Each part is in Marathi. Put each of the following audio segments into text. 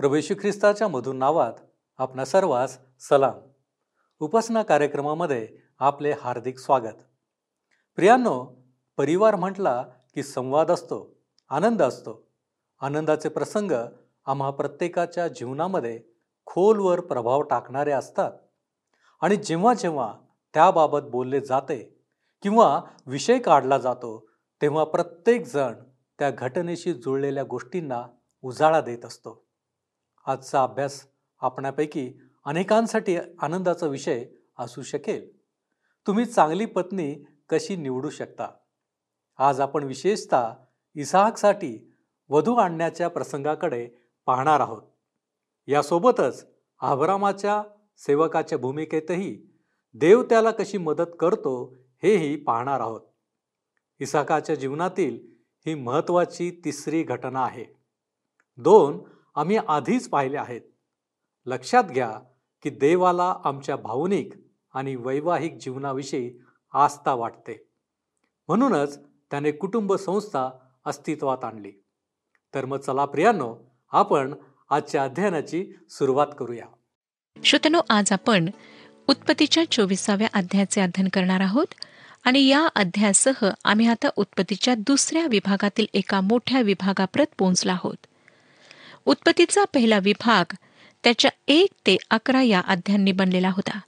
प्रभू ख्रिस्ताच्या मधून नावात आपणा सर्वांस सलाम. उपासना कार्यक्रमामध्ये आपले हार्दिक स्वागत. प्रियांनो परिवार म्हटला की संवाद असतो आनंद असतो. आनंदाचे प्रसंग आम्हा प्रत्येकाच्या जीवनामध्ये खोलवर प्रभाव टाकणारे असतात. आणि जेव्हा जेव्हा त्याबाबत बोलले जाते किंवा विषय काढला जातो तेव्हा प्रत्येकजण त्या घटनेशी जुळलेल्या गोष्टींना उजाळा देत असतो. आजचा अभ्यास आपणापैकी अनेकांसाठी आनंदाचा विषय असू शकेल. तुम्ही चांगली पत्नी कशी निवडू शकता? आज आपण विशेषतः इसाहकसाठी वधू आणण्याच्या प्रसंगाकडे पाहणार आहोत. यासोबतच आभरामाच्या सेवकाच्या भूमिकेतही देव त्याला कशी मदत करतो हेही पाहणार आहोत. इसाकाच्या जीवनातील ही महत्त्वाची तिसरी घटना आहे. दोन आम्ही आधीच पाहिले आहेत. लक्षात घ्या की देवाला आमच्या भावनिक आणि वैवाहिक जीवनाविषयी आस्था वाटते. म्हणूनच त्याने कुटुंब संस्था अस्तित्वात आणली. तर मग चला प्रियानो आपण आजच्या अध्ययनाची सुरुवात करूया. श्रोतनो आज आपण उत्पत्तीच्या चोवीसाव्या अध्यायाचे अध्ययन करणार आहोत आणि या अध्यायासह आम्ही आता उत्पत्तीच्या दुसऱ्या विभागातील एका मोठ्या विभागाप्रत पोहोचलो आहोत. उत्पत्तीचा पहिला विभाग त्याच्या एक ते अकरा या अध्यांनी बनलेला होता.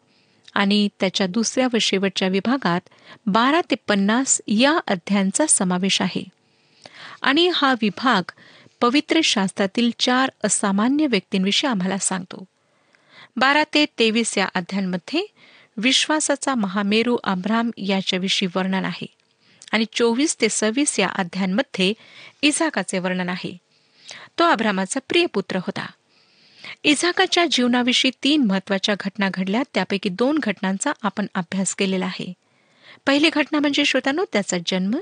आणि त्याच्या दुसऱ्या व शेवटच्या विभागात बारा ते पन्नास या अध्यायांचा समावेश आहे. आणि हा विभाग पवित्र शास्त्रातील चार असामान्य व्यक्तींविषयी आम्हाला सांगतो. बारा ते तेवीस या अध्यांमध्ये विश्वासाचा महामेरू अब्राम याच्याविषयी वर्णन आहे. आणि चोवीस ते सव्वीस या अध्यायांमध्ये इझाकाचे वर्णन आहे. तो अब्रामाचा प्रिय पुत्र होता. इझाकाच्या जीवनाविषयी तीन महत्त्वाच्या घटना घडल्या त्यापैकी दोन घटनांचा आपण अभ्यास केलेला आहे. पहिली घटना म्हणजे श्रोतानो त्याचा जन्म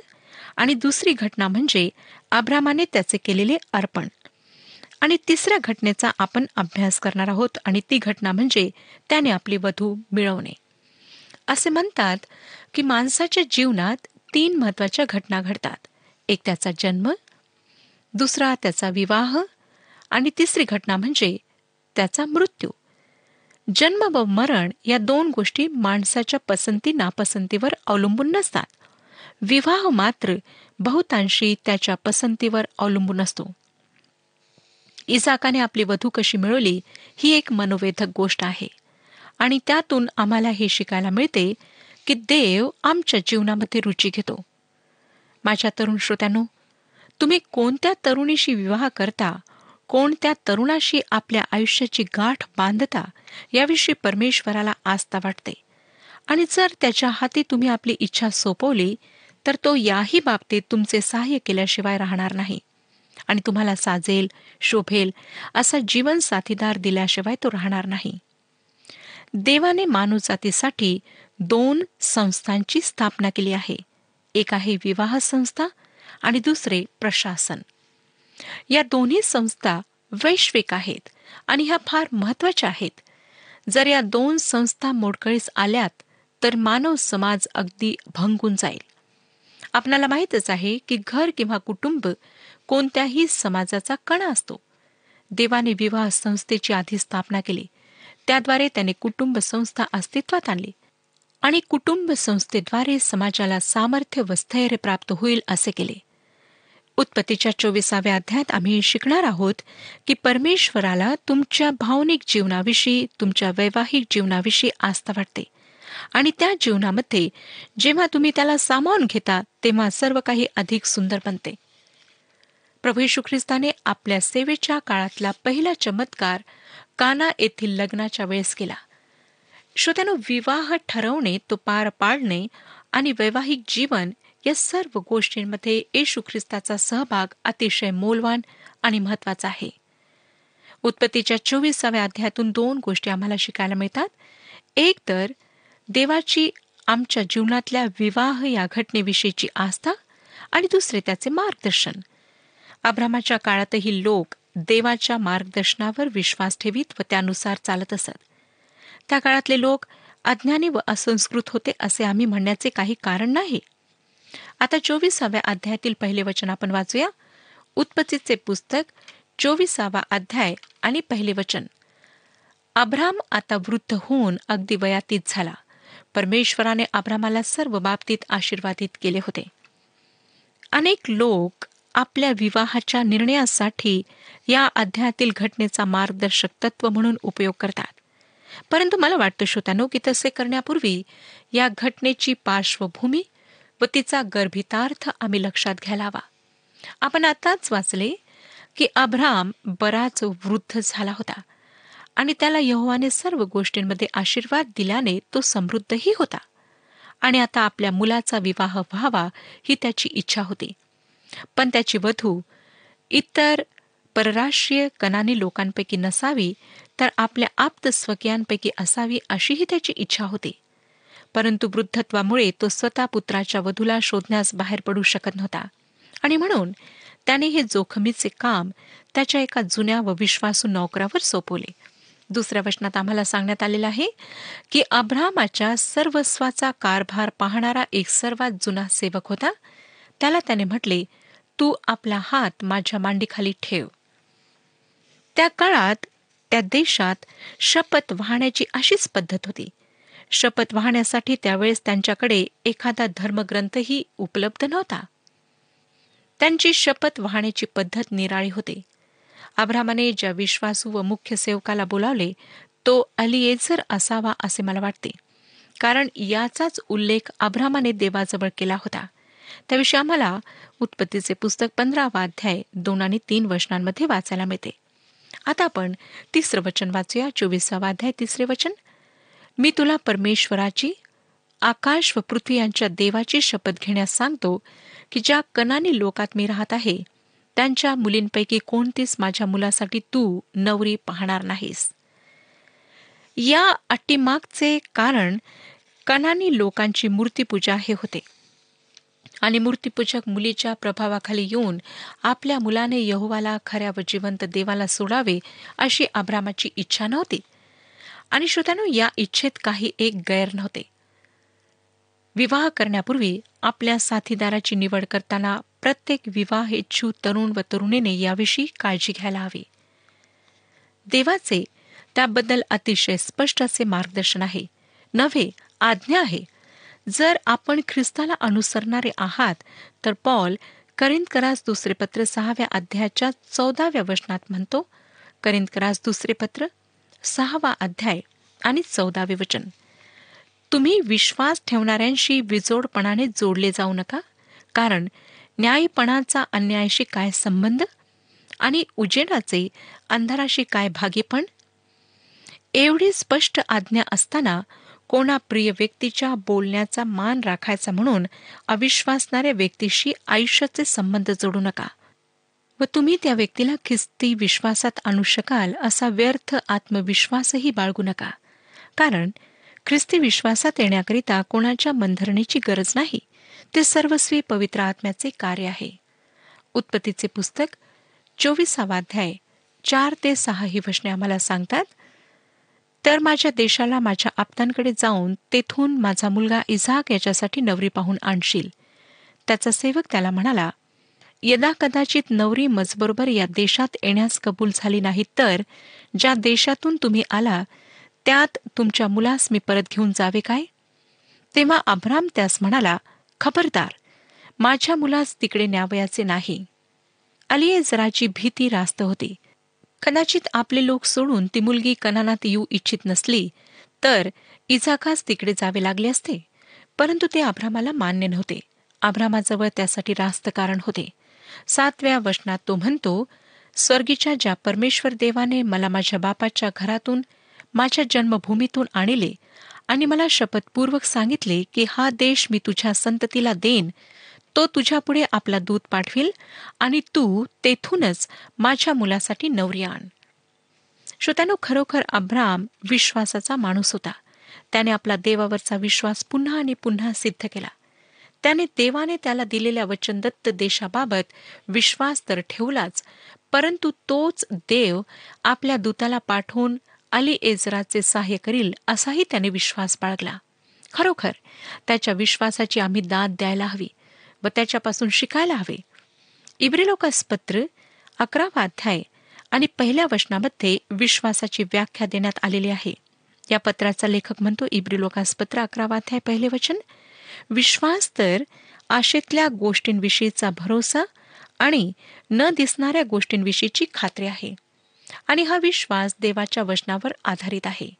आणि दुसरी घटना म्हणजे अब्रामाने त्याचे केलेले अर्पण. आणि तिसऱ्या घटनेचा आपण अभ्यास करणार आहोत आणि ती घटना म्हणजे त्याने आपली वधू मिळवणे. असे म्हणतात की माणसाच्या जीवनात तीन महत्त्वाच्या घटना घडतात. एक त्याचा जन्म दुसरा त्याचा विवाह आणि तिसरी घटना म्हणजे त्याचा मृत्यू. जन्म व मरण या दोन गोष्टी माणसाच्या पसंती नापसंतीवर अवलंबून नसतात. विवाह मात्र बहुतांशी त्याच्या पसंतीवर अवलंबून असतो. इसाकाने आपली वधू कशी मिळवली ही एक मनोवेधक गोष्ट आहे. आणि त्यातून आम्हाला हे शिकायला मिळते की देव आमच्या जीवनामध्ये रुची घेतो. माझ्या तरुण श्रोत्यांनो तुम्ही कोणत्या तरुणीशी विवाह करता? कोणत्या तरुणाशी आपल्या आयुष्याची गाठ बांधता? याविषयी परमेश्वराला आस्था वाटते. आणि जर त्याच्या हाती तुम्ही आपली इच्छा सोपवली तर तो याही बाबतीत तुमचे सहाय्य केल्याशिवाय राहणार नाही. आणि तुम्हाला साजेल शोभेल असा जीवन साथीदार दिल्याशिवाय तो राहणार नाही. देवाने मानवजातीसाठी दोन संस्थांची स्थापना केली आहे. एक आहे विवाह संस्था आणि दुसरे प्रशासन. या दोन्ही संस्था वैश्विक आहेत आणि ह्या फार महत्त्वाच्या आहेत. जर या दोन संस्था मोडकळीस आल्यात तर मानव समाज अगदी भंगून जाईल. आपणाला माहीतच आहे की घर किंवा कुटुंब कोणत्याही समाजाचा कणा असतो. देवाने विवाह संस्थेची आधी स्थापना केली. त्याद्वारे त्याने कुटुंब संस्था अस्तित्वात आणली. आणि कुटुंब संस्थेद्वारे समाजाला सामर्थ्य व स्थैर्य प्राप्त होईल असे केले. उत्पत्तीच्या चोवीसाव्या अध्यायात आम्ही शिकणार आहोत की परमेश्वराला तुमच्या भावनिक जीवनाविषयी तुमच्या वैवाहिक जीवनाविषयी आस्था वाटते. आणि त्या जीवनामध्ये जेव्हा तुम्ही त्याला सामावून घेता तेव्हा सर्व काही अधिक सुंदर बनते. प्रभू यशू ख्रिस्ताने आपल्या सेवेच्या काळातला पहिला चमत्कार काना येथील लग्नाच्या वेळेस केला. श्रोत्यानो विवाह ठरवणे तो पार पाडणे आणि वैवाहिक जीवन या सर्व गोष्टींमध्ये येशू ख्रिस्ताचा सहभाग अतिशय मोलवान आणि महत्त्वाचा आहे. उत्पत्तीच्या चोवीसाव्या अध्यायातून दोन गोष्टी आम्हाला शिकायला मिळतात. एक तर देवाची आमच्या जीवनातल्या विवाह या घटनेविषयीची आस्था आणि दुसरे त्याचे मार्गदर्शन. अब्रामाच्या काळातही लोक देवाच्या मार्गदर्शनावर विश्वास ठेवीत व त्यानुसार चालत असत. त्या काळातले लोक अज्ञानी व असंस्कृत होते असे आम्ही म्हणण्याचे काही कारण नाही. आता चोवीसाव्या अध्यायातील पहिले वचन आपण वाचूया. उत्पत्तीचे पुस्तक चोवीसावा अध्याय आणि पहिले वचन. अब्राम आता वृद्ध होऊन अगदी वयातीत झाला. परमेश्वराने अब्रामाला सर्व बाबतीत आशीर्वादित केले होते. अनेक लोक आपल्या विवाहाच्या निर्णयासाठी या अध्यायातील घटनेचा मार्गदर्शक तत्व म्हणून उपयोग करतात. परंतु मला वाटतं श्रोत्यानो की तसे करण्यापूर्वी या घटनेची पार्श्वभूमी व तिचा गर्भितार्थ आम्ही लक्षात घ्यायला हवा. आपण आताच वाचले की अब्राम बराच वृद्ध झाला होता आणि त्याला यहोवाने सर्व गोष्टींमध्ये आशीर्वाद दिल्याने तो समृद्धही होता आणि आता आपल्या मुलाचा विवाह व्हावा ही त्याची इच्छा होती. पण त्याची वधू इतर परराष्ट्रीय कनानी लोकांपैकी नसावी तर आपल्या आप्त स्वकीयांपैकी असावी अशीही त्याची इच्छा होती. परंतु वृद्धत्वामुळे तो स्वतः पुत्राच्या वधूला शोधण्यास बाहेर पडू शकत नव्हता. आणि म्हणून त्याने हे जोखमीचे काम त्याच्या एका जुन्या व विश्वासू नोकरावर सोपवले. दुसऱ्या वचनात आम्हाला सांगण्यात आलेलं आहे की अब्रामाच्या सर्वस्वाचा कारभार पाहणारा एक सर्वात जुना सेवक होता. त्याला त्याने म्हटले तू आपला हात माझ्या मांडीखाली ठेव. त्या काळात त्या देशात शपथ वाहण्याची अशीच पद्धत होती. शपथ वाहण्यासाठी त्यावेळेस त्यांच्याकडे एखादा धर्मग्रंथही उपलब्ध नव्हता. त्यांची शपथ वाहण्याची पद्धत निराळी होते. अब्रामाने ज्या विश्वासू व मुख्य सेवकाला बोलावले तो अलिएझर असावा असे मला वाटते. कारण याचाच उल्लेख अब्रामाने देवाजवळ केला होता. त्याविषयी आम्हाला उत्पत्तीचे पुस्तक पंधरावा अध्याय दोन आणि तीन वचनांमध्ये वाचायला मिळते. आता आपण तिसरं वचन वाचूया चोवीसावा अध्याय तिसरे वचन. मी तुला परमेश्वराची आकाश व पृथ्वी यांच्या देवाची शपथ घेण्यास सांगतो की ज्या कनानी लोकात मी राहत आहे त्यांच्या मुलींपैकी कोणतीच माझ्या मुलासाठी तू नवरी पाहणार नाहीस. या अट्टीमागचे कारण कनानी लोकांची मूर्तीपूजा हे होते. आणि मूर्तीपूजक मुलीच्या प्रभावाखाली येऊन आपल्या मुलाने यहोवाला खऱ्या व जिवंत देवाला सोडावे अशी आभ्रामाची इच्छा नव्हती. आणि श्रोत्यानो या इच्छेत काही एक गैर नव्हते. विवाह करण्यापूर्वी आपल्या साथीदाराची निवड करताना प्रत्येक विवाह इच्छू तरुण व तरुणीने याविषयी काळजी घ्यायला हवी. देवाचे त्याबद्दल अतिशय स्पष्ट असे मार्गदर्शन आहे. नव्हे आज्ञा आहे. जर आपण ख्रिस्ताला अनुसरणारे आहात तर पॉल करिंदकरास दुसरे पत्र सहाव्या अध्यायाच्या चौदाव्या वचनात म्हणतो करिंदकरास दुसरे पत्र सहावा अध्याय आणि चौदावे वचन. तुम्ही विश्वास ठेवणाऱ्यांशी विजोडपणाने जोडले जाऊ नका कारण न्यायपणाचा अन्यायाशी काय संबंध आणि उजेडाचे अंधाराशी काय भागीपण? एवढी स्पष्ट आज्ञा असताना कोणा प्रिय व्यक्तीच्या बोलण्याचा मान राखायचा म्हणून अविश्वासणाऱ्या व्यक्तीशी आयुष्याचे संबंध जोडू नका. व तुम्ही त्या व्यक्तीला ख्रिस्ती विश्वासात आणू शकाल असा व्यर्थ आत्मविश्वासही बाळगू नका. कारण ख्रिस्ती विश्वासात येण्याकरिता कोणाच्या मंधरणीची गरज नाही. ते सर्वस्वी पवित्र आत्म्याचे कार्य आहे. उत्पत्तीचे पुस्तक चोवीसावाध्याय चार ते सहा ही वचने आम्हाला सांगतात तर माझ्या देशाला माझ्या आप्तांकडे जाऊन तेथून माझा मुलगा इझाक याच्यासाठी नवरी पाहून आणशील. त्याचा सेवक त्याला म्हणाला यदा कदाचित नवरी मजबरोबर या देशात येण्यास कबूल झाली नाही तर ज्या देशातून तुम्ही आला त्यात तुमच्या मुलास मी परत घेऊन जावे काय? तेव्हा अभ्राम त्यास म्हणाला खबरदार माझ्या मुलास तिकडे न्यावयाचे नाही. अलियेजराची भीती रास्त होती. कदाचित आपले लोक सोडून ती मुलगी कनानात येऊ इच्छित नसली तर इजाकास तिकडे जावे लागले असते. परंतु ते आभ्रामाला मान्य नव्हते. आभ्रामाजवळ त्यासाठी रास्त कारण होते. सातव्या वचनात तो म्हणतो स्वर्गीच्या ज्या परमेश्वर देवाने मला माझ्या बापाच्या घरातून माझ्या जन्मभूमीतून आणले आणि मला शपथपूर्वक सांगितले की हा देश मी तुझ्या संततीला देईन तो तुझ्यापुढे आपला दूत पाठविल आणि तू तेथूनच माझ्या मुलासाठी नवरी आण. श्रोत्यानो खरोखर अब्राम विश्वासाचा माणूस होता. त्याने आपला देवावरचा विश्वास पुन्हा आणि पुन्हा सिद्ध केला. त्याने देवाने त्याला दिलेल्या वचनदत्त देशाबाबत विश्वास तर ठेवलाच परंतु तोच देव आपल्या दूताला पाठवून अली एजराचे सहाय्य करील असाही त्याने विश्वास बाळगला. खरोखर त्याच्या विश्वासाची आम्ही दाद द्यायला हवी. व त्याच्यापासून शिकायला हवे. इब्रिलोकास पत्र अकरावा अध्याय आणि पहिल्या वचनामध्ये विश्वासाची व्याख्या देण्यात आलेली आहे. या पत्राचा लेखक म्हणतो इब्रिलोकास पत्र पत्र अकरावाध्याय पहिले वचन. विश्वास तर आशेतल्या गोष्टींविषयीचा भरोसा आणि न दिसणाऱ्या गोष्टींविषयीची खात्री आहे. आणि हा विश्वास देवाच्या वचनावर आधारित आहे.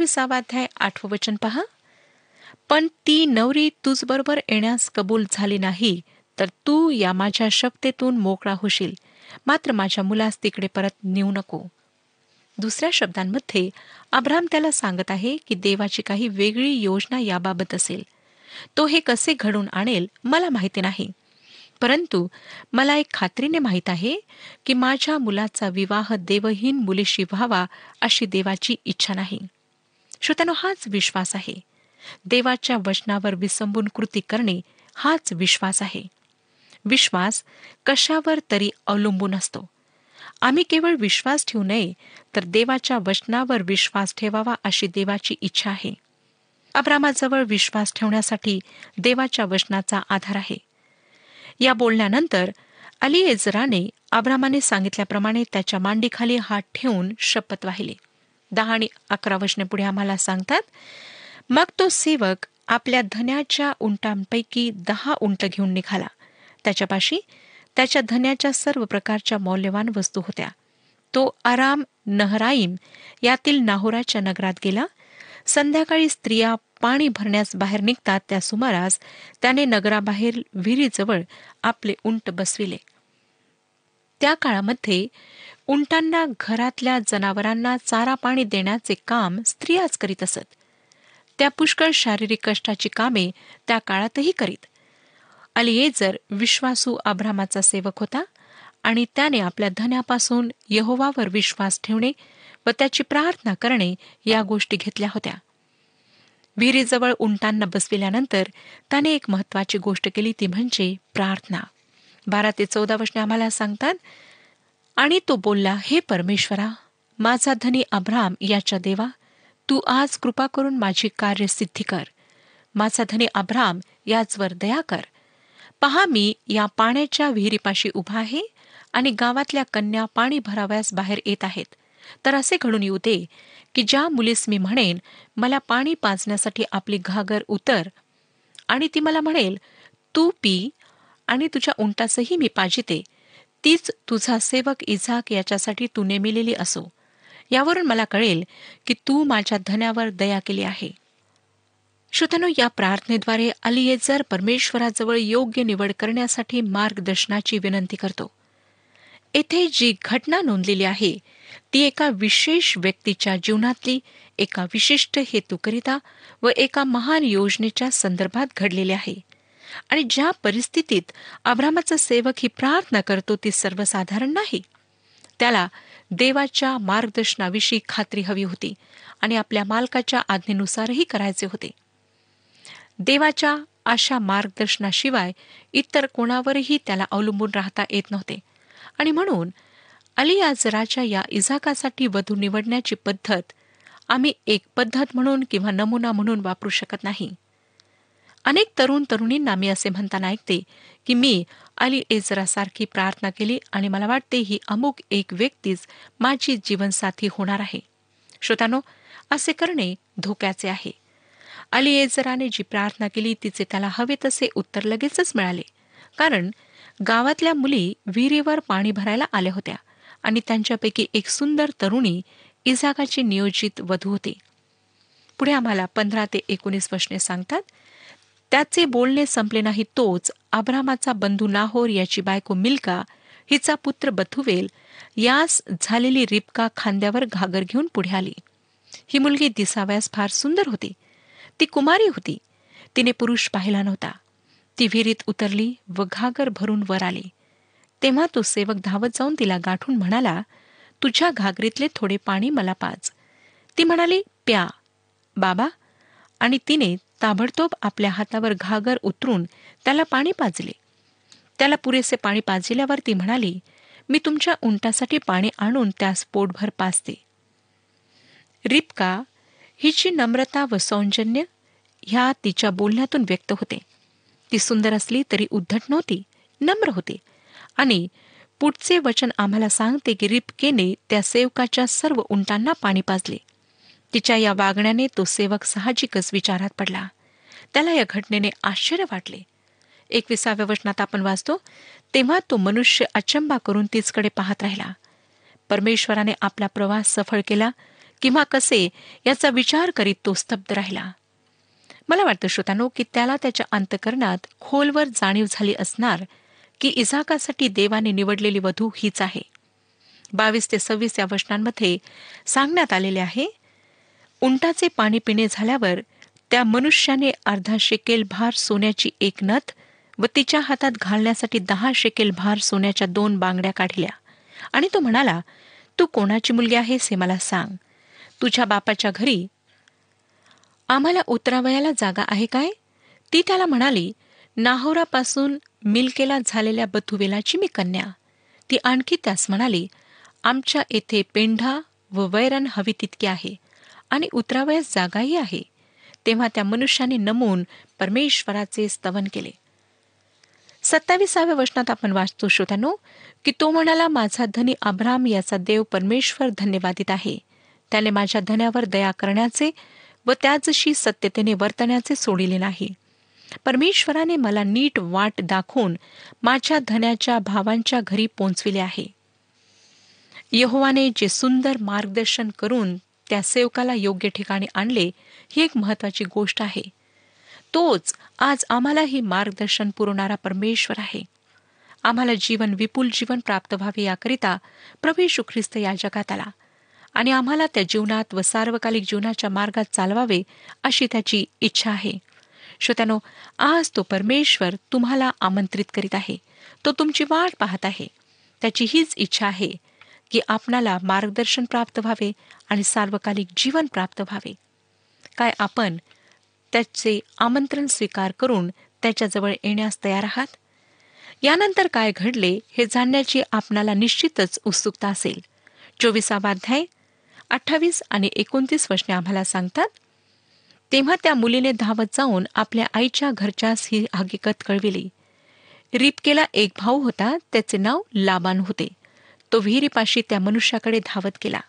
चोवीसावा अध्याय आठवं वचन पहा. पण ती नवरी तुझबरोबर येण्यास कबूल झाली नाही तर तू या माझ्या शक्तीतून मोकळा होशील. मात्र माझ्या मुलास तिकडे परत नेऊ नको. दुसऱ्या शब्दांमध्ये अब्राम त्याला सांगत आहे की देवाची काही वेगळी योजना याबाबत असेल. तो हे कसे घडून आणेल मला माहिती नाही. परंतु मला एक खात्रीने माहीत आहे की माझ्या मुलाचा विवाह देवहीन मुलीशी व्हावा अशी देवाची इच्छा नाही. श्रोत्यानो हाच विश्वास आहे. देवाच्या वचनावर विसंबून कृती करणे हाच विश्वास आहे. विश्वास कशावर तरी अवलंबून असतो. आम्ही केवळ विश्वास ठेवू नये तर देवाच्या वचनावर विश्वास ठेवावा अशी देवाची इच्छा आहे. अब्रामाजवळ विश्वास ठेवण्यासाठी देवाच्या वचनाचा आधार आहे. या बोलण्यानंतर अलिएजराने अब्रामाने सांगितल्याप्रमाणे त्याच्या मांडीखाली हात ठेवून शपथ वाहिली. दहा आणि अकरा वचने पुढे आम्हाला सांगतात मग तो सेवक आपल्या धन्याच्या उंटांपैकी दहा उंट घेऊन निघाला. त्याच्यापाशी त्याच्या धन्याच्या सर्व प्रकारच्या मौल्यवान वस्तू होत्या. तो आराम नहराईम यातील नाहोराच्या नगरात गेला. संध्याकाळी स्त्रिया पाणी भरण्यास बाहेर निघतात. त्या सुमारास त्याने नगराबाहेर विहिरीजवळ आपले उंट बसविले. त्या काळामध्ये उंटांना घरातल्या जनावरांना चारा पाणी देण्याचे काम स्त्रियाच करीत असत. त्या पुष्कळ शारीरिक कष्टाची कामे त्या काळातही करीत. अलिएजर विश्वासू आभ्रामाचा सेवक होता आणि त्याने आपल्या धन्यापासून यहोवावर विश्वास ठेवणे व त्याची प्रार्थना करणे या गोष्टी घेतल्या होत्या. विहिरीजवळ उंटांना बसविल्यानंतर त्याने एक महत्वाची गोष्ट केली ती म्हणजे प्रार्थना. बारा ते चौदा वर्षे आम्हाला सांगतात आणि तो बोलला हे परमेश्वरा माझा धनी अब्राम याच्या देवा तू आज कृपा करून माझी कार्य सिद्धी कर. माझा धनी अब्राम याचवर दया कर. पहा मी या पाण्याच्या विहिरीपाशी उभा आहे आणि गावातल्या कन्या पाणी भराव्यास बाहेर येत आहेत. तर असे घडून येऊ दे की ज्या मुलीस मी म्हणेन मला पाणी पाजण्यासाठी आपली घागर उतर आणि ती मला म्हणेल तू पी आणि तुझ्या उंटाचंही मी पाजिते. तीच तुझा सेवक इझाक याच्यासाठी तू नेमिलेली असो. यावरून मला कळेल की तू माझ्या धन्यावर दया केली आहे. श्रोतनो या प्रार्थनेद्वारे अलियेजर परमेश्वराजवळ योग्य निवड करण्यासाठी मार्गदर्शनाची विनंती करतो. येथे जी घटना नोंदलेली आहे ती एका विशेष व्यक्तीच्या जीवनातली एका विशिष्ट हेतूकरिता व एका महान योजनेच्या संदर्भात घडलेली आहे. आणि ज्या परिस्थितीत अब्रामाचा सेवक ही प्रार्थना करतो ती सर्वसाधारण नाही. त्याला देवाच्या मार्गदर्शनाविषयी खात्री हवी होती आणि आपल्या मालकाच्या आज्ञेनुसारही करायचे होते. देवाच्या अशा मार्गदर्शनाशिवाय इतर कोणावरही त्याला अवलंबून राहता येत नव्हते. आणि म्हणून अलियाजराच्या या इजाकासाठी वधू निवडण्याची पद्धत आम्ही एक पद्धत म्हणून किंवा नमुना म्हणून वापरू शकत नाही. अनेक तरुण तरुणींना मी असे म्हणताना ऐकते की मी अली एजरासारखी प्रार्थना केली आणि मला वाटते ही अमुक एक व्यक्तीच माझी जीवनसाथी होणार आहे. श्रोतानो असे करणे धोक्याचे आहे. अली एजराने जी प्रार्थना केली तिचे त्याला हवे तसे उत्तर लगेचच मिळाले. कारण गावातल्या मुली विहिरीवर पाणी भरायला आल्या होत्या आणि त्यांच्यापैकी एक सुंदर तरुणी इजाकाची नियोजित वधू होती. पुढे आम्हाला पंधरा ते एकोणीस वर्षने सांगतात त्याचे बोलणे संपले नाही तोच आब्रामाचा बंधू नाहोर याची बायको मिल्का हिचा पुत्र बथुवेल यास झालेली रिपका खांद्यावर घागर घेऊन पुढे आली. ही मुलगी दिसाव्यास फार सुंदर होती. ती कुमारी होती. तिने पुरुष पाहिला नव्हता. ती विहिरीत उतरली व घागर भरून वर आली. तेव्हा तो सेवक धावत जाऊन तिला गाठून म्हणाला तुझ्या घागरीतले थोडे पाणी मला पाच ती म्हणाली प्या बाबा. आणि तिने ताबडतोब आपल्या हातावर घागर उतरून त्याला पाणी पाजले. त्याला पुरेसे पाणी पाजल्यावर ती म्हणाली मी तुमच्या उंटासाठी पाणी आणून त्यास पोटभर पाजते. रिपका हिची नम्रता व सौजन्य ह्या तिच्या बोलण्यातून व्यक्त होते. ती सुंदर असली तरी उद्धट नव्हती नम्र होती. आणि पुढचे वचन आम्हाला सांगते की रिपकेने त्या सेवकाच्या सर्व उंटांना पाणी पाजले. तिच्या या वागण्याने तो सेवक साहजिकच विचारात पडला. त्याला या घटनेने आश्चर्य वाटले. एकविसाव्या वचनात आपण वाचतो तेव्हा तो मनुष्य अचंबा करून तिचकडे पाहत राहिला. परमेश्वराने आपला प्रवास सफळ केला किंवा कसे याचा विचार करीत तो स्तब्ध राहिला. मला वाटतं श्रोतानो की त्याला त्याच्या अंतकरणात खोलवर जाणीव झाली असणार की इजाकासाठी देवाने निवडलेली वधू हीच आहे. बावीस ते सव्वीस या वचनांमध्ये सांगण्यात आलेले आहे उंटाचे पाणी पिणे झाल्यावर त्या मनुष्याने अर्धा शेकेल भार सोन्याची एक नथ व तिच्या हातात घालण्यासाठी दहा शेकेल भार सोन्याच्या दोन बांगड्या काढल्या. आणि तो म्हणाला तू कोणाची मुलगी आहेस हे मला सांग. तुझ्या बापाच्या घरी आम्हाला उतरावयाला जागा आहे काय? ती त्याला म्हणाली नाहोरापासून मिल्केला झालेल्या बथुवेलाची मी कन्या. ती आणखी त्यास म्हणाली आमच्या येथे पेंढा व वैरण हवी तितकी आहे. आणि उतरावयास जागाही आहे. तेव्हा त्या मनुष्याने नमून परमेश्वराचे स्तवन केले. सत्तावीसाव्या वचनात आपण वाचतो श्रोतानो की तो म्हणाला माझा धनी अब्राम याचा देव परमेश्वर धन्यवादित आहे. त्याने माझ्या धन्यावर दया करण्याचे व त्याचशी सत्यतेने वर्तण्याचे सोडिले नाही. परमेश्वराने मला नीट वाट दाखवून माझ्या धन्याच्या भावांच्या घरी पोचविले आहे. यहोवाने जे सुंदर मार्गदर्शन करून त्या सेवकाला योग्य ठिकाणी आणले ही एक महत्वाची गोष्ट आहे. तोच आज आम्हालाही मार्गदर्शन पुरवणारा परमेश्वर आहे. आम्हाला जीवन विपुल जीवन प्राप्त व्हावे याकरिता प्रभू ख्रिस्त या जगात आला. आणि आम्हाला त्या जीवनात व सार्वकालिक जीवनाच्या मार्गात चालवावे अशी त्याची इच्छा आहे. श्रोत्यानो आज तो परमेश्वर तुम्हाला आमंत्रित करीत आहे. तो तुमची वाट पाहत आहे. त्याची हीच इच्छा आहे. की आपणाला मार्गदर्शन प्राप्त व्हावे आणि सार्वकालिक जीवन प्राप्त व्हावे. काय आपण त्याचे आमंत्रण स्वीकार करून त्याच्याजवळ येण्यास तयार आहात? यानंतर काय घडले हे जाणण्याची आपणाला निश्चितच उत्सुकता असेल. चोवीसावा अध्याय अठ्ठावीस आणि एकोणतीस वचने आम्हाला सांगतात तेव्हा त्या मुलीने धावत जाऊन आपल्या आईच्या घरच्यास ही हकीकत कळविली. रिपकेला एक भाऊ होता त्याचे नाव लाबान होते. तो विहिरीपाशी त्या मनुष्याकडे धावत गेला.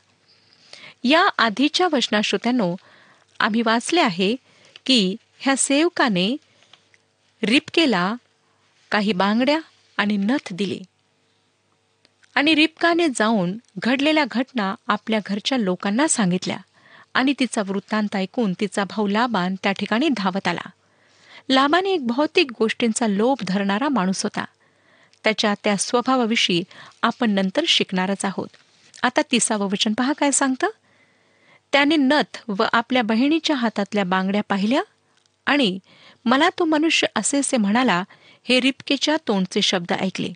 या आधीच्या वचना श्रोत्यानो आम्ही वाचले आहे की ह्या सेवकाने रिपकेला काही बांगड्या आणि नथ दिले. आणि रिपकाने जाऊन घडलेल्या घटना आपल्या घरच्या लोकांना सांगितल्या आणि तिचा वृत्तांत ऐकून तिचा भाऊ लाबान त्या ठिकाणी धावत आला. लाबाने एक भौतिक गोष्टींचा लोभ धरणारा माणूस होता. त्याच्या त्या स्वभावाविषयी आपण नंतर शिकणारच आहोत. आता तिसावं वचन पहा काय सांगतं? त्याने नथ व आपल्या बहिणीच्या हातातल्या बांगड्या पाहिल्या आणि मला तो मनुष्य असेसे म्हणाला हे रिपकेच्या तोंडचे शब्द ऐकले.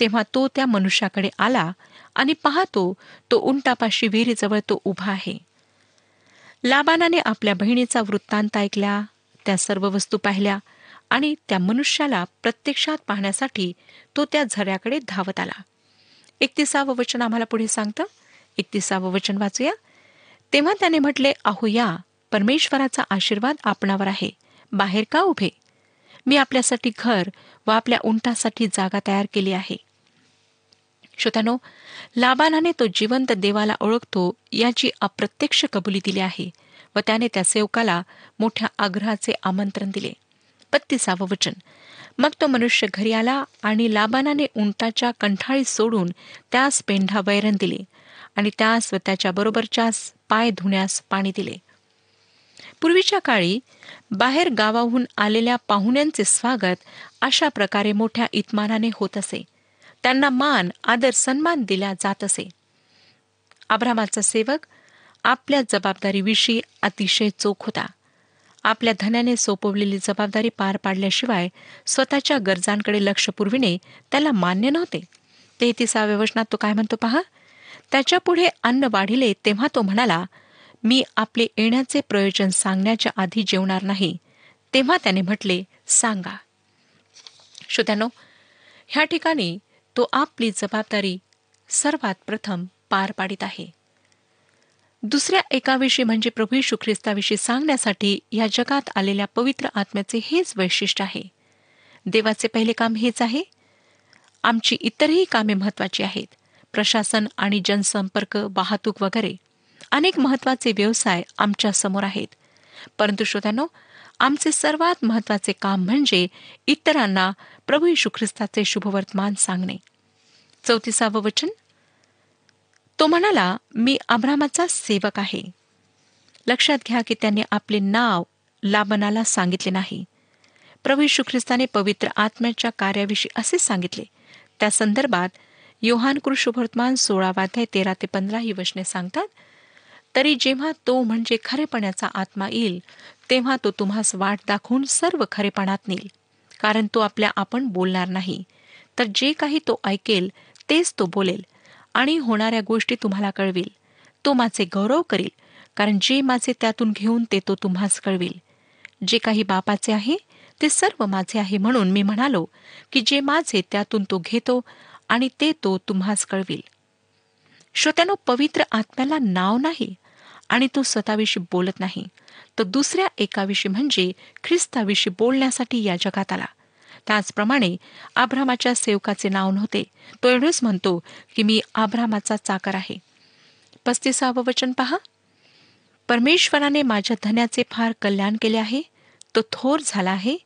तेव्हा तो त्या मनुष्याकडे आला आणि पाहतो तो उंटापाशी विहिरीजवळ तो उभा आहे. लाबानाने आपल्या बहिणीचा वृत्तांत ऐकल्या त्या सर्व वस्तू पाहिल्या आणि त्या मनुष्याला प्रत्यक्षात पाहण्यासाठी तो त्या झऱ्याकडे धावत आला. एकतीसावं वचन आम्हाला पुढे सांगतं. एकतीसावं वचन वाचूया. तेव्हा त्याने म्हटले अहो या परमेश्वराचा आशीर्वाद आपणावर आहे. बाहेर का उभे? मी आपल्यासाठी घर व आपल्या उंटासाठी जागा तयार केली आहे. श्रोत्यानो लाबानाने तो जिवंत देवाला ओळखतो याची अप्रत्यक्ष कबुली दिली आहे व त्याने त्या सेवकाला मोठ्या आग्रहाचे आमंत्रण दिले. बत्तीसावं वचन. मग तो मनुष्य घरी आला आणि लाबानाने उंटाच्या कंठाळी सोडून त्यास पेंढा वैरण दिले आणि त्यास व त्याच्या बरोबरच्यास पाय धुण्यास पाणी दिले. पूर्वीच्या काळी बाहेर गावाहून आलेल्या पाहुण्यांचे स्वागत अशा प्रकारे मोठ्या इतमानाने होत असे. त्यांना मान आदर सन्मान दिला जात असे. आब्रामाचा सेवक आपल्या जबाबदारीविषयी अतिशय चोख होता. आपल्या धन्याने सोपवलेली जबाबदारी पार पाडल्याशिवाय स्वतःच्या गरजांकडे लक्ष पुरविणे त्याला मान्य नव्हते. तेहतीसाव्या वचनात तो काय म्हणतो पहा? त्याच्या पुढे अन्न वाढिले तेव्हा तो म्हणाला मी आपले येण्याचे प्रयोजन सांगण्याच्या आधी जेवणार नाही. तेव्हा त्याने म्हटले सांगा. श्रोत्यानो ह्या ठिकाणी तो आपली जबाबदारी सर्वात प्रथम पार पाडित आहे. दुसऱ्या एकाविषयी म्हणजे प्रभू यशू ख्रिस्ताविषयी सांगण्यासाठी या जगात आलेल्या पवित्र आत्म्याचे हेच वैशिष्ट्य आहे. देवाचे पहिले काम हेच आहे. आमची इतरही कामे महत्वाची आहेत. प्रशासन आणि जनसंपर्क वाहतूक वगैरे अनेक महत्त्वाचे व्यवसाय आमच्यासमोर आहेत. परंतु श्रोत्यानो आमचे सर्वात महत्त्वाचे काम म्हणजे इतरांना प्रभू यशू ख्रिस्ताचे शुभवर्तमान सांगणे. चौतीसावं वचन तो म्हणाला मी अब्रामाचा सेवक आहे. लक्षात घ्या की त्यांनी आपले नाव लाबनाला सांगितले नाही. प्रभू यशू ख्रिस्ताने पवित्र आत्म्याच्या कार्याविषयी असे सांगितले. त्या संदर्भात योहान कृषुभर्तमान सोळावाध्याय तेरा ते पंधरा ही वचने सांगतात तरी जेव्हा तो म्हणजे खरेपणाचा आत्मा येईल तेव्हा तो तुम्हास वाट दाखवून सर्व खरेपणात नेईल. कारण तो आपल्या आपण बोलणार नाही. तर जे काही तो ऐकेल तेच तो बोलेल. आणि होणाऱ्या गोष्टी तुम्हाला कळविल. तो माझे गौरव करील कारण जे माझे त्यातून घेऊन ते तो तुम्हास कळविल. जे काही बापाचे आहे ते सर्व माझे आहे म्हणून मी म्हणालो की जे माझे त्यातून तो घेतो आणि ते तो तुम्हास कळविल. श्रोत्यानो पवित्र आत्म्याला नाव नाही आणि तो स्वतःविषयी बोलत नाही. तर दुसऱ्या एकाविषयी म्हणजे ख्रिस्ताविषयी बोलण्यासाठी या जगात आला. त्याचप्रमाणे आभ्रामाच्या सेवकाचे नाव नव्हते. तो एवढंच म्हणतो की मी आभ्रामाचा चाकर आहे. पस्तीसावं वचन पहा. परमेश्वराने माझ्या धन्याचे फार कल्याण केले आहे. तो थोर झाला आहे.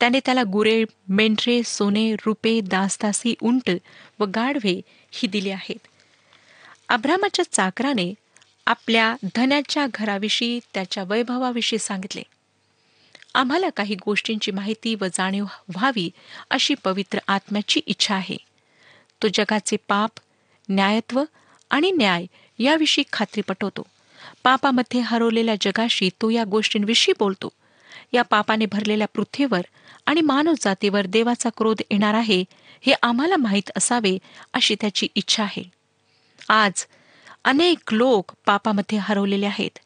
त्याने त्याला गुरे मेंढरे सोने रुपे दासदासी उंट व गाढवे ही दिली आहेत. अब्रामाच्या चाकराने आपल्या धन्याच्या घराविषयी त्याच्या वैभवाविषयी सांगितले. आम्हाला काही गोष्टींची माहिती व जाणीव व्हावी अशी पवित्र आत्म्याची इच्छा आहे. तो जगाचे पाप न्यायत्व आणि न्याय याविषयी खात्री पटवतो. पापामध्ये हरवलेल्या जगाशी तो या गोष्टींविषयी बोलतो. या पापाने भरलेल्या पृथ्वीवर आणि मानव जातीवर देवाचा क्रोध येणार आहे हे आम्हाला माहीत असावे अशी त्याची इच्छा आहे. आज अनेक लोक पापामध्ये हरवलेले आहेत.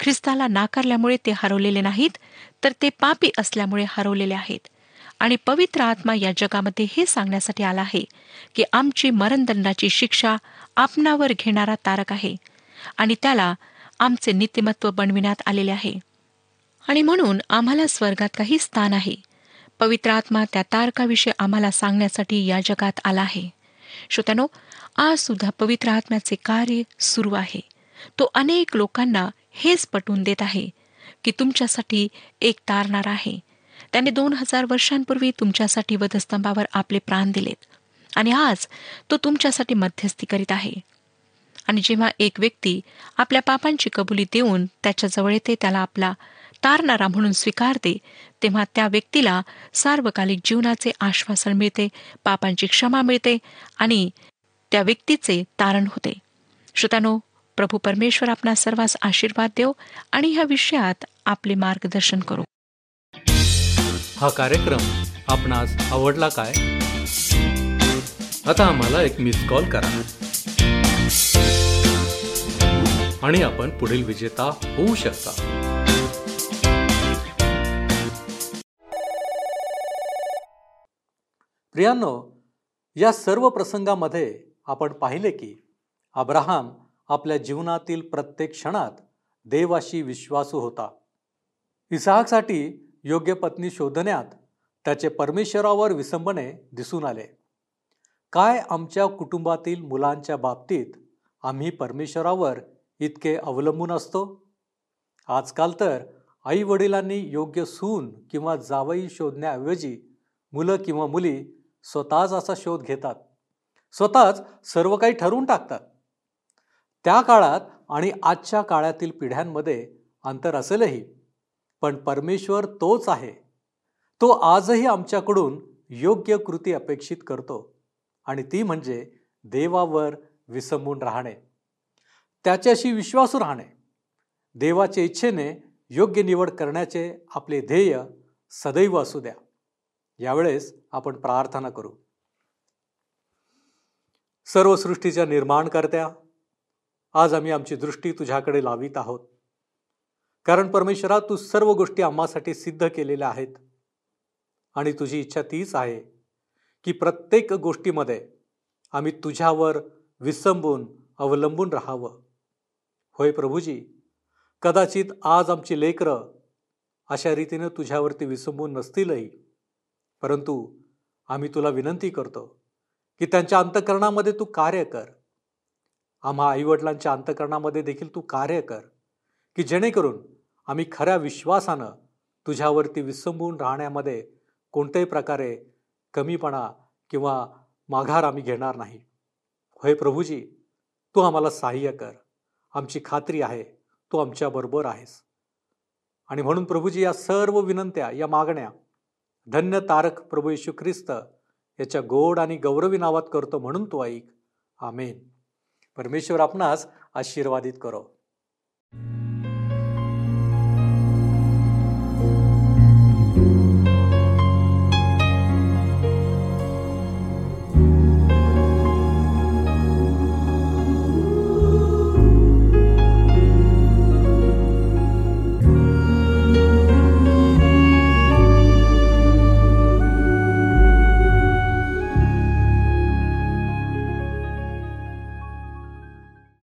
ख्रिस्ताला नाकारल्यामुळे ते हरवलेले नाहीत तर ते पापी असल्यामुळे हरवलेले आहेत. आणि पवित्र आत्मा या जगामध्ये हे सांगण्यासाठी आला आहे की आमची मरणदंडाची शिक्षा आपणावर घेणारा तारक आहे आणि त्याला आमचे नित्यमत्व बनविण्यात आलेले आहे. आणि म्हणून आम्हाला स्वर्गात काही स्थान आहे. पवित्र आत्मा त्या तारकाविषयी आम्हाला सांगण्यासाठी या जगात आला आहे. श्रोत्यानो आज सुद्धा पवित्र आत्म्याचे कार्य सुरू आहे. तो अनेक लोकांना हेच पटवून देत आहे की तुमच्यासाठी एक तारणार आहे. त्याने दोन हजार वर्षांपूर्वी तुमच्यासाठी वधस्तंभावर आपले प्राण दिलेत. आणि आज तो तुमच्यासाठी मध्यस्थी करीत आहे. आणि जेव्हा एक व्यक्ती आपल्या पापांची कबुली देऊन त्याच्याजवळ येते त्याला आपला तारणारा म्हणून स्वीकारते तेव्हा त्या व्यक्तीला सार्वकालिक जीवनाचे आश्वासन मिळते पापांची क्षमा मिळते आणि त्या व्यक्तीचे तारण होते. श्रोतानो प्रभू परमेश्वर आपणा सर्वांस आशीर्वाद देव आणि ह्या विषयात आपले मार्गदर्शन करू. हा कार्यक्रम आपणास आवडला काय? आता आम्हाला एक मिस कॉल करा. आणि आपण पुढील विजेता होऊ शकता. प्रियांनो या सर्व प्रसंगामध्ये आपण पाहिले की अब्राहम आपल्या जीवनातील प्रत्येक क्षणात देवाशी विश्वासू होता. इसाहकसाठी योग्य पत्नी शोधण्यात त्याचे परमेश्वरावर विसंबने दिसून आले. काय आमच्या कुटुंबातील मुलांच्या बाबतीत आम्ही परमेश्वरावर इतके अवलंबून असतो? आजकाल तर आई वडिलांनी योग्य सून किंवा जावई शोधण्याऐवजी मुलं किंवा मुली स्वतःच असा शोध घेतात. स्वतःच सर्व काही ठरवून टाकतात. त्या काळात आणि आजच्या काळातील पिढ्यांमध्ये अंतर असेलही. पण परमेश्वर तोच आहे. तो आजही आमच्याकडून योग्य कृती अपेक्षित करतो आणि ती म्हणजे देवावर विसंबून राहणे. त्याच्याशी विश्वासू राहणे. देवाच्या इच्छेने योग्य निवड करण्याचे आपले ध्येय सदैव असू द्या. यावेळेस आपण प्रार्थना करू. सर्व सृष्टीच्या निर्माणकर्त्या आज आम्ही आमची दृष्टी तुझ्याकडे लावित आहोत. कारण परमेश्वरा तू सर्व गोष्टी आम्हासाठी सिद्ध केलेल्या आहेत. आणि तुझी इच्छा तीच आहे की प्रत्येक गोष्टीमध्ये आम्ही तुझ्यावर विसंबून अवलंबून राहावं. होय प्रभूजी कदाचित आज आमची लेकरं अशा रीतीनं तुझ्यावरती विसंबून नसतीलही. परंतु आम्ही तुला विनंती करतो की त्यांच्या अंतकरणामध्ये तू कार्य कर. आम्हा आईवडिलांच्या अंतकरणामध्ये देखील तू कार्य कर की जेणेकरून आम्ही खऱ्या विश्वासानं तुझ्यावरती विसंबून राहण्यामध्ये कोणत्याही प्रकारे कमीपणा किंवा माघार आम्ही घेणार नाही. होय प्रभूजी तू आम्हाला सहाय्य कर. आमची खात्री आहे तू आमच्याबरोबर आहेस. आणि म्हणून प्रभूजी या सर्व विनंत्या या मागण्या धन्य तारक प्रभू येशू ख्रिस्त याच्या गोड आणि गौरवी नावात करतो म्हणून तो ऐक. आमेन. परमेश्वर आपणास आशीर्वादित करो.